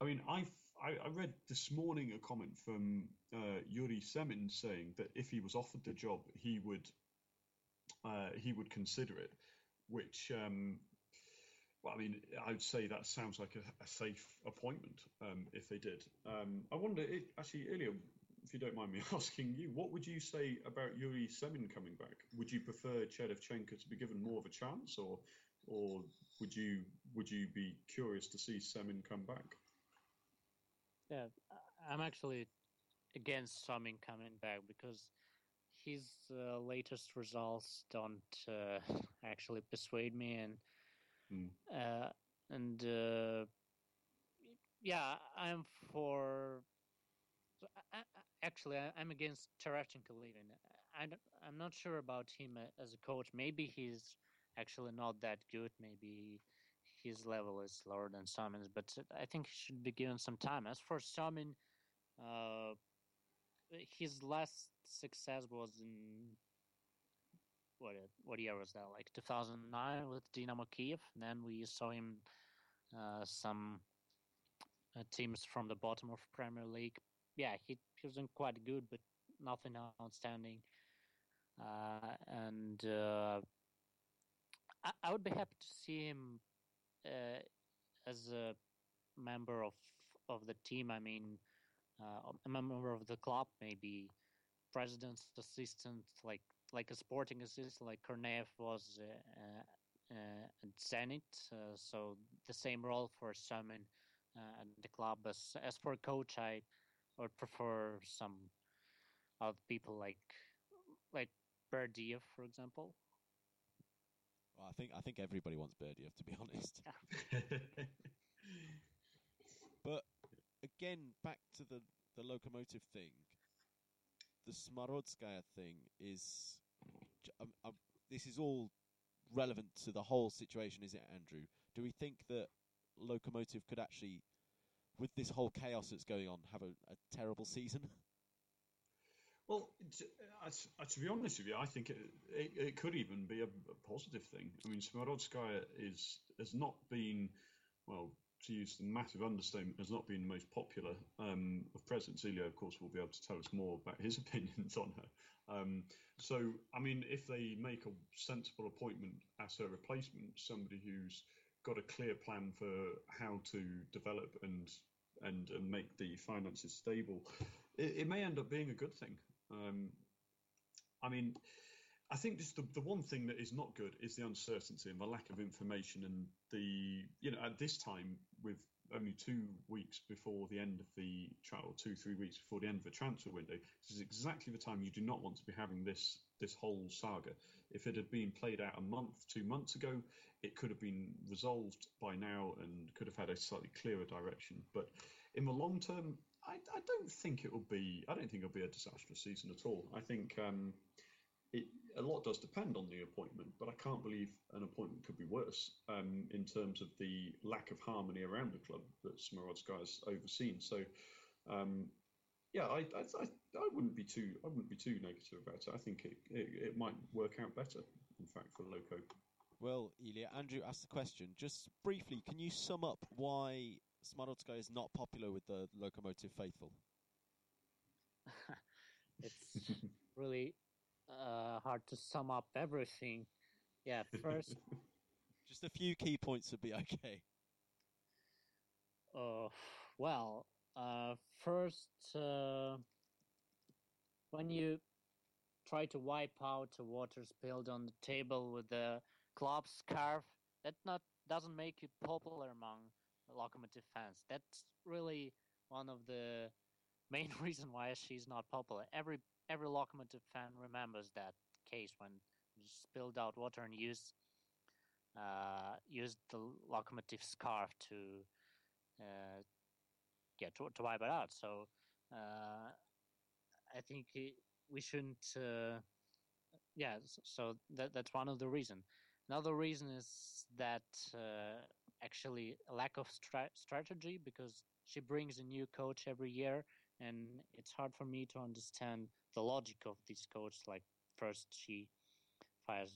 I mean, I've, I, I read this morning a comment from uh, Yuri Semin saying that if he was offered the job, he would uh, he would consider it. Which, um, well, I mean, I would say that sounds like a, a safe appointment um, if they did. Um, I wonder, actually, Ilya, if you don't mind me asking you, what would you say about Yuri Semin coming back? Would you prefer Cherevchenko to be given more of a chance, or or would you would you be curious to see Semin come back? Yeah, I'm actually against Semin coming back because his uh, latest results don't uh, actually persuade me, and Mm. uh, and uh, yeah, I'm for. so I, I, actually, I, I'm against Tereshchenko leaving. I I'm not sure about him as a coach. Maybe he's actually not that good. Maybe his level is lower than Semin's, but I think he should be given some time. As for Semin, uh, his last success was in what what year was that? Like 2009 with Dynamo Kiev. Then we saw him uh, some uh, teams from the bottom of Premier League. Yeah, he, he wasn't quite good, but nothing outstanding. Uh, and uh, I, I would be happy to see him uh, as a member of of the team. I mean, uh, a member of the club, maybe president's assistant, like like a sporting assistant, like Kornev was uh, uh, uh, at Zenit. Uh, so the same role for Semin uh, at the club. As as for coach, I would prefer some other people like like Berdiev, for example. Well, I think I think everybody wants Berdiev, to be honest. But again, back to the the Lokomotiv thing. The Smorodskaya thing is, um, um, this is all relevant to the whole situation, is it, Andrew? Do we think that Lokomotiv could actually, with this whole chaos that's going on, have a, a terrible season? Well, t- uh, uh, to be honest with you, I think it, it, it could even be a, a positive thing. I mean, Smorodskaya is has not been, well, to use the massive understatement, has not been the most popular um, of presidents. Ilya, of course, will be able to tell us more about his opinions on her. Um, so, I mean, if they make a sensible appointment as her replacement, somebody who's got a clear plan for how to develop and and, and make the finances stable, it, it may end up being a good thing. Um, I mean, I think just the, the one thing that is not good is the uncertainty and the lack of information and the you know at this time with only two weeks before the end of the trial, two three weeks before the end of the transfer window, this is exactly the time you do not want to be having this this whole saga. If it had been played out a month, two months ago, it could have been resolved by now and could have had a slightly clearer direction. But in the long term, I, I don't think it will be. I don't think it'll be a disastrous season at all. I think um, it, a lot does depend on the appointment, but I can't believe an appointment could be worse um, in terms of the lack of harmony around the club that Smorodskaya's overseen. So, um, yeah, I, I, I, I wouldn't be too I wouldn't be too negative about it. I think it, it, it might work out better, in fact, for Loco. Well, Ilya, Andrew asked the question. Just briefly, can you sum up why Smorodskaya is not popular with the Lokomotiv faithful? it's really uh, hard to sum up everything. Yeah, first, Just a few key points would be okay. uh, well, uh, first, uh, when you try to wipe out the water spilled on the table with the club scarf, that not doesn't make you popular among Lokomotiv fans. That's really one of the main reason why she's not popular. Every every Lokomotiv fan remembers that case when spilled out water and used uh, used the Lokomotiv scarf to uh, get to, to wipe it out. So uh, I think we shouldn't. Uh, yeah, so that that's one of the reason. Another reason is that uh, actually lack of stra- strategy because she brings a new coach every year, and it's hard for me to understand the logic of this coach. Like first she fires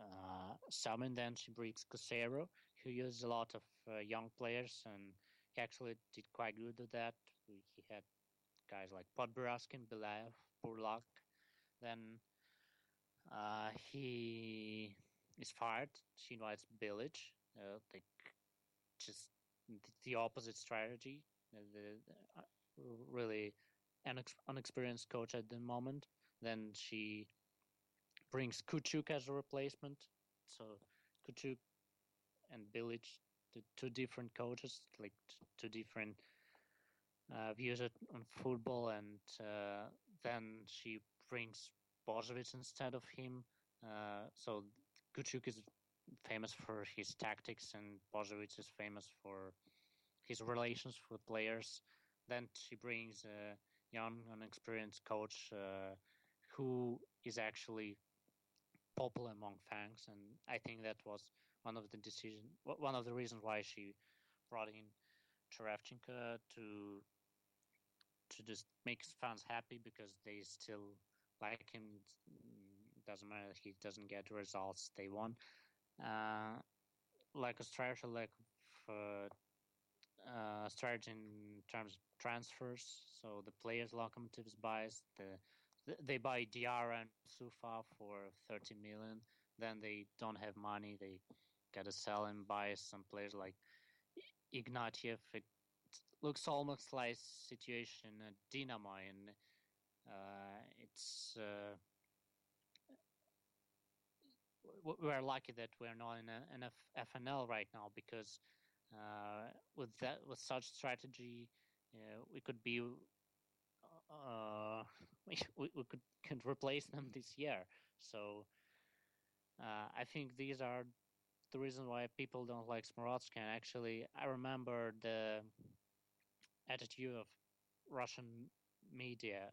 uh, Salmon, then she brings Couceiro, who uses a lot of uh, young players, and he actually did quite good at that. He had guys like Podberezkin, Belayev, Burlak. Then uh, he is fired. She invites Bilic. Uh, like just the opposite strategy. The, the uh, really unex- unexperienced coach at the moment. Then she brings Kuchuk as a replacement. So Kuchuk and Bilic, the two different coaches, like two different uh, views on football, and uh, then she brings Bozovic instead of him. Uh, so Kuchuk is famous for his tactics, and Bozovic is famous for his relations with players. Then she brings a young, unexperienced coach uh, who is actually popular among fans, and I think that was one of the decision, one of the reasons why she brought in Cherevchenko to to just make fans happy because they still like him. Doesn't matter he doesn't get the results they want. Uh, like a strategy, like uh, uh, strategy in terms of transfers. So the players locomotives buys the they buy Diarra and Sufa for 30 million. Then they don't have money. They gotta sell and buy some players like Ignatiev. It looks almost like situation at Dynamo, and uh, it's uh, we're lucky that we're not in an FNL right now because uh, with that with such strategy, we could be uh, we, we, could, could replace them this year. So uh, I think these are the reason why people don't like Smorodskaya. And actually, I remember the attitude of Russian media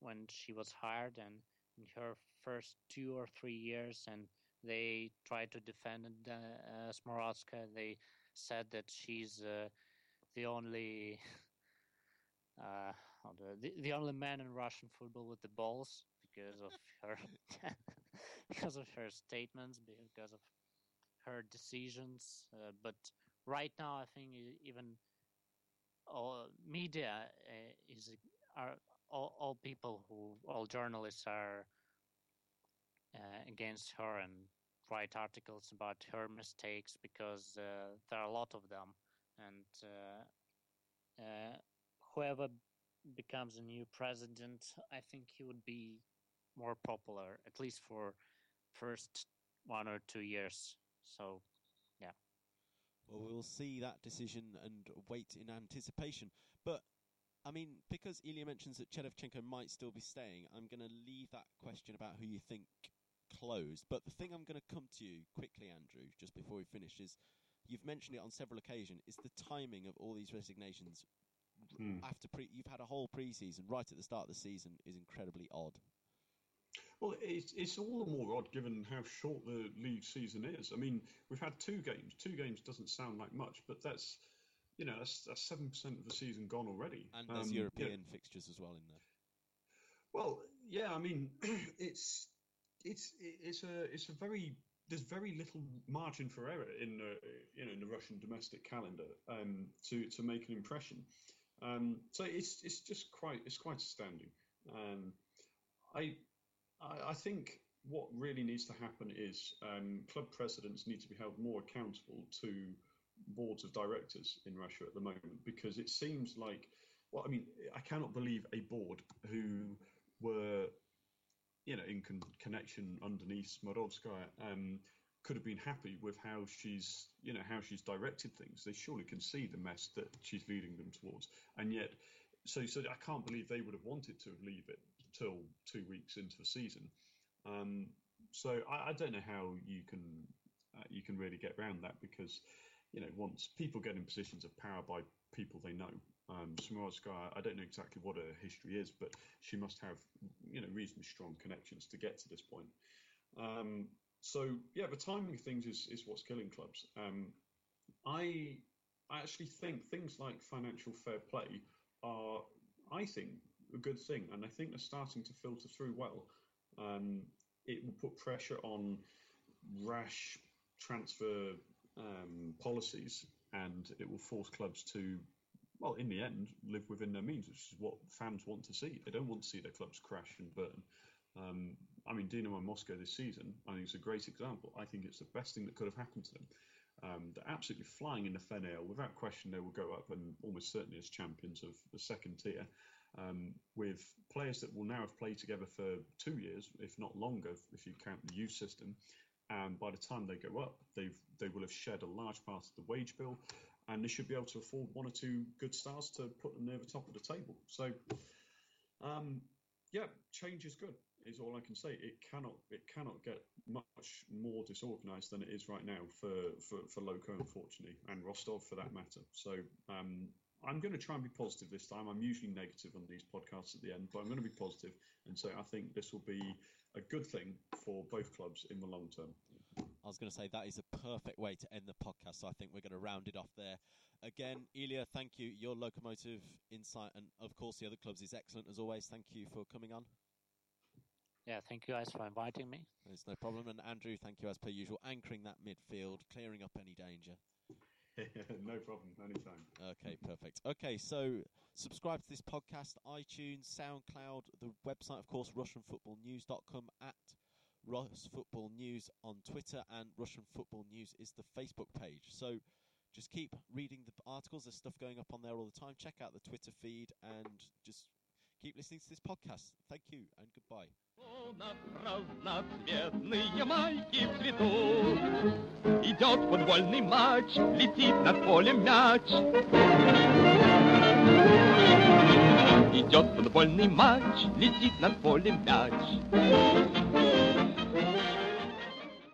when she was hired and in her first two or three years, and they tried to defend uh. They said that she's uh, the only uh, the the only man in Russian football with the balls because of her because of her statements, because of her decisions. Uh, but right now, I think even all media uh, is are all, all people who all journalists are uh, against her and write articles about her mistakes because uh, there are a lot of them. And uh, uh, whoever becomes a new president i think he would be more popular at least for first one or two years. So yeah. Well we'll see that decision and wait in anticipation. But I mean, because Ilya mentions that Cherevchenko might still be staying, I'm going to leave that question about who you think closed. But the thing I'm going to come to you quickly, Andrew, just before we finish, is you've mentioned it on several occasions. Is the timing of all these resignations mm. after pre? You've had a whole preseason right at the start of the season is incredibly odd. Well, it's, it's all the more odd given how short the league season is. I mean, we've had two games. Two games doesn't sound like much, but that's you know that's that's seven percent of the season gone already. And there's um, European yeah. fixtures as well in there. Well, yeah, I mean, it's it's it's a it's a very there's very little margin for error in the you know in the Russian domestic calendar um, to to make an impression. Um, so it's it's just quite it's quite astounding. Um, I, I, I think what really needs to happen is um, club presidents need to be held more accountable to boards of directors in Russia at the moment because it seems like well I mean I cannot believe a board who were you know, in con- connection underneath Smorodskaya, um, could have been happy with how she's, you know, how she's directed things. They surely can see the mess that she's leading them towards, and yet, so so I can't believe they would have wanted to leave it till two weeks into the season. Um, so I, I, don't know how you can uh, you can really get around that because, you know, once people get in positions of power by people they know, um, I don't know exactly what her history is, but she must have, you know, reasonably strong connections to get to this point. Um, so yeah, the timing of things is, is what's killing clubs. Um, I I actually think things like financial fair play are, I think, a good thing, and I think they're starting to filter through well. Um, it will put pressure on rash transfer um, policies, and it will force clubs to well, in the end, live within their means, which is what fans want to see. They don't want to see their clubs crash and burn. Um, I mean, Dinamo Moscow this season, I think it's a great example. I think it's the best thing that could have happened to them. Um, they're absolutely flying in the FNL. Without question, they will go up and almost certainly as champions of the second tier. Um, with players that will now have played together for two years, if not longer, if you count the youth system. And by the time they go up, they've they will have shed a large part of the wage bill, and they should be able to afford one or two good stars to put them near the top of the table. So, um, yeah, change is good is all I can say. It cannot it cannot get much more disorganised than it is right now for, for, for Loco, unfortunately, and Rostov for that matter. So um, I'm going to try and be positive this time. I'm usually negative on these podcasts at the end, but I'm going to be positive and say I think this will be a good thing for both clubs in the long term. I was going to say that is a perfect way to end the podcast. So I think we're going to round it off there. Again, Ilya, thank you. Your Lokomotiv insight, and of course the other clubs, is excellent as always. Thank you for coming on. Yeah, thank you guys for inviting me. There's no problem. And Andrew, thank you as per usual, anchoring that midfield, clearing up any danger. no problem, anytime. Okay, perfect. Okay, so subscribe to this podcast, iTunes, SoundCloud, the website, of course, RussianFootballNews.com at Russ Football News on Twitter, and Russian Football News is the Facebook page. So just keep reading the articles. There's stuff going up on there all the time. Check out the Twitter feed and just keep listening to this podcast. Thank you and goodbye. Разноцветные майки цветут Идет футбольный матч, летит над полем мяч Идет футбольный матч, летит над полем мяч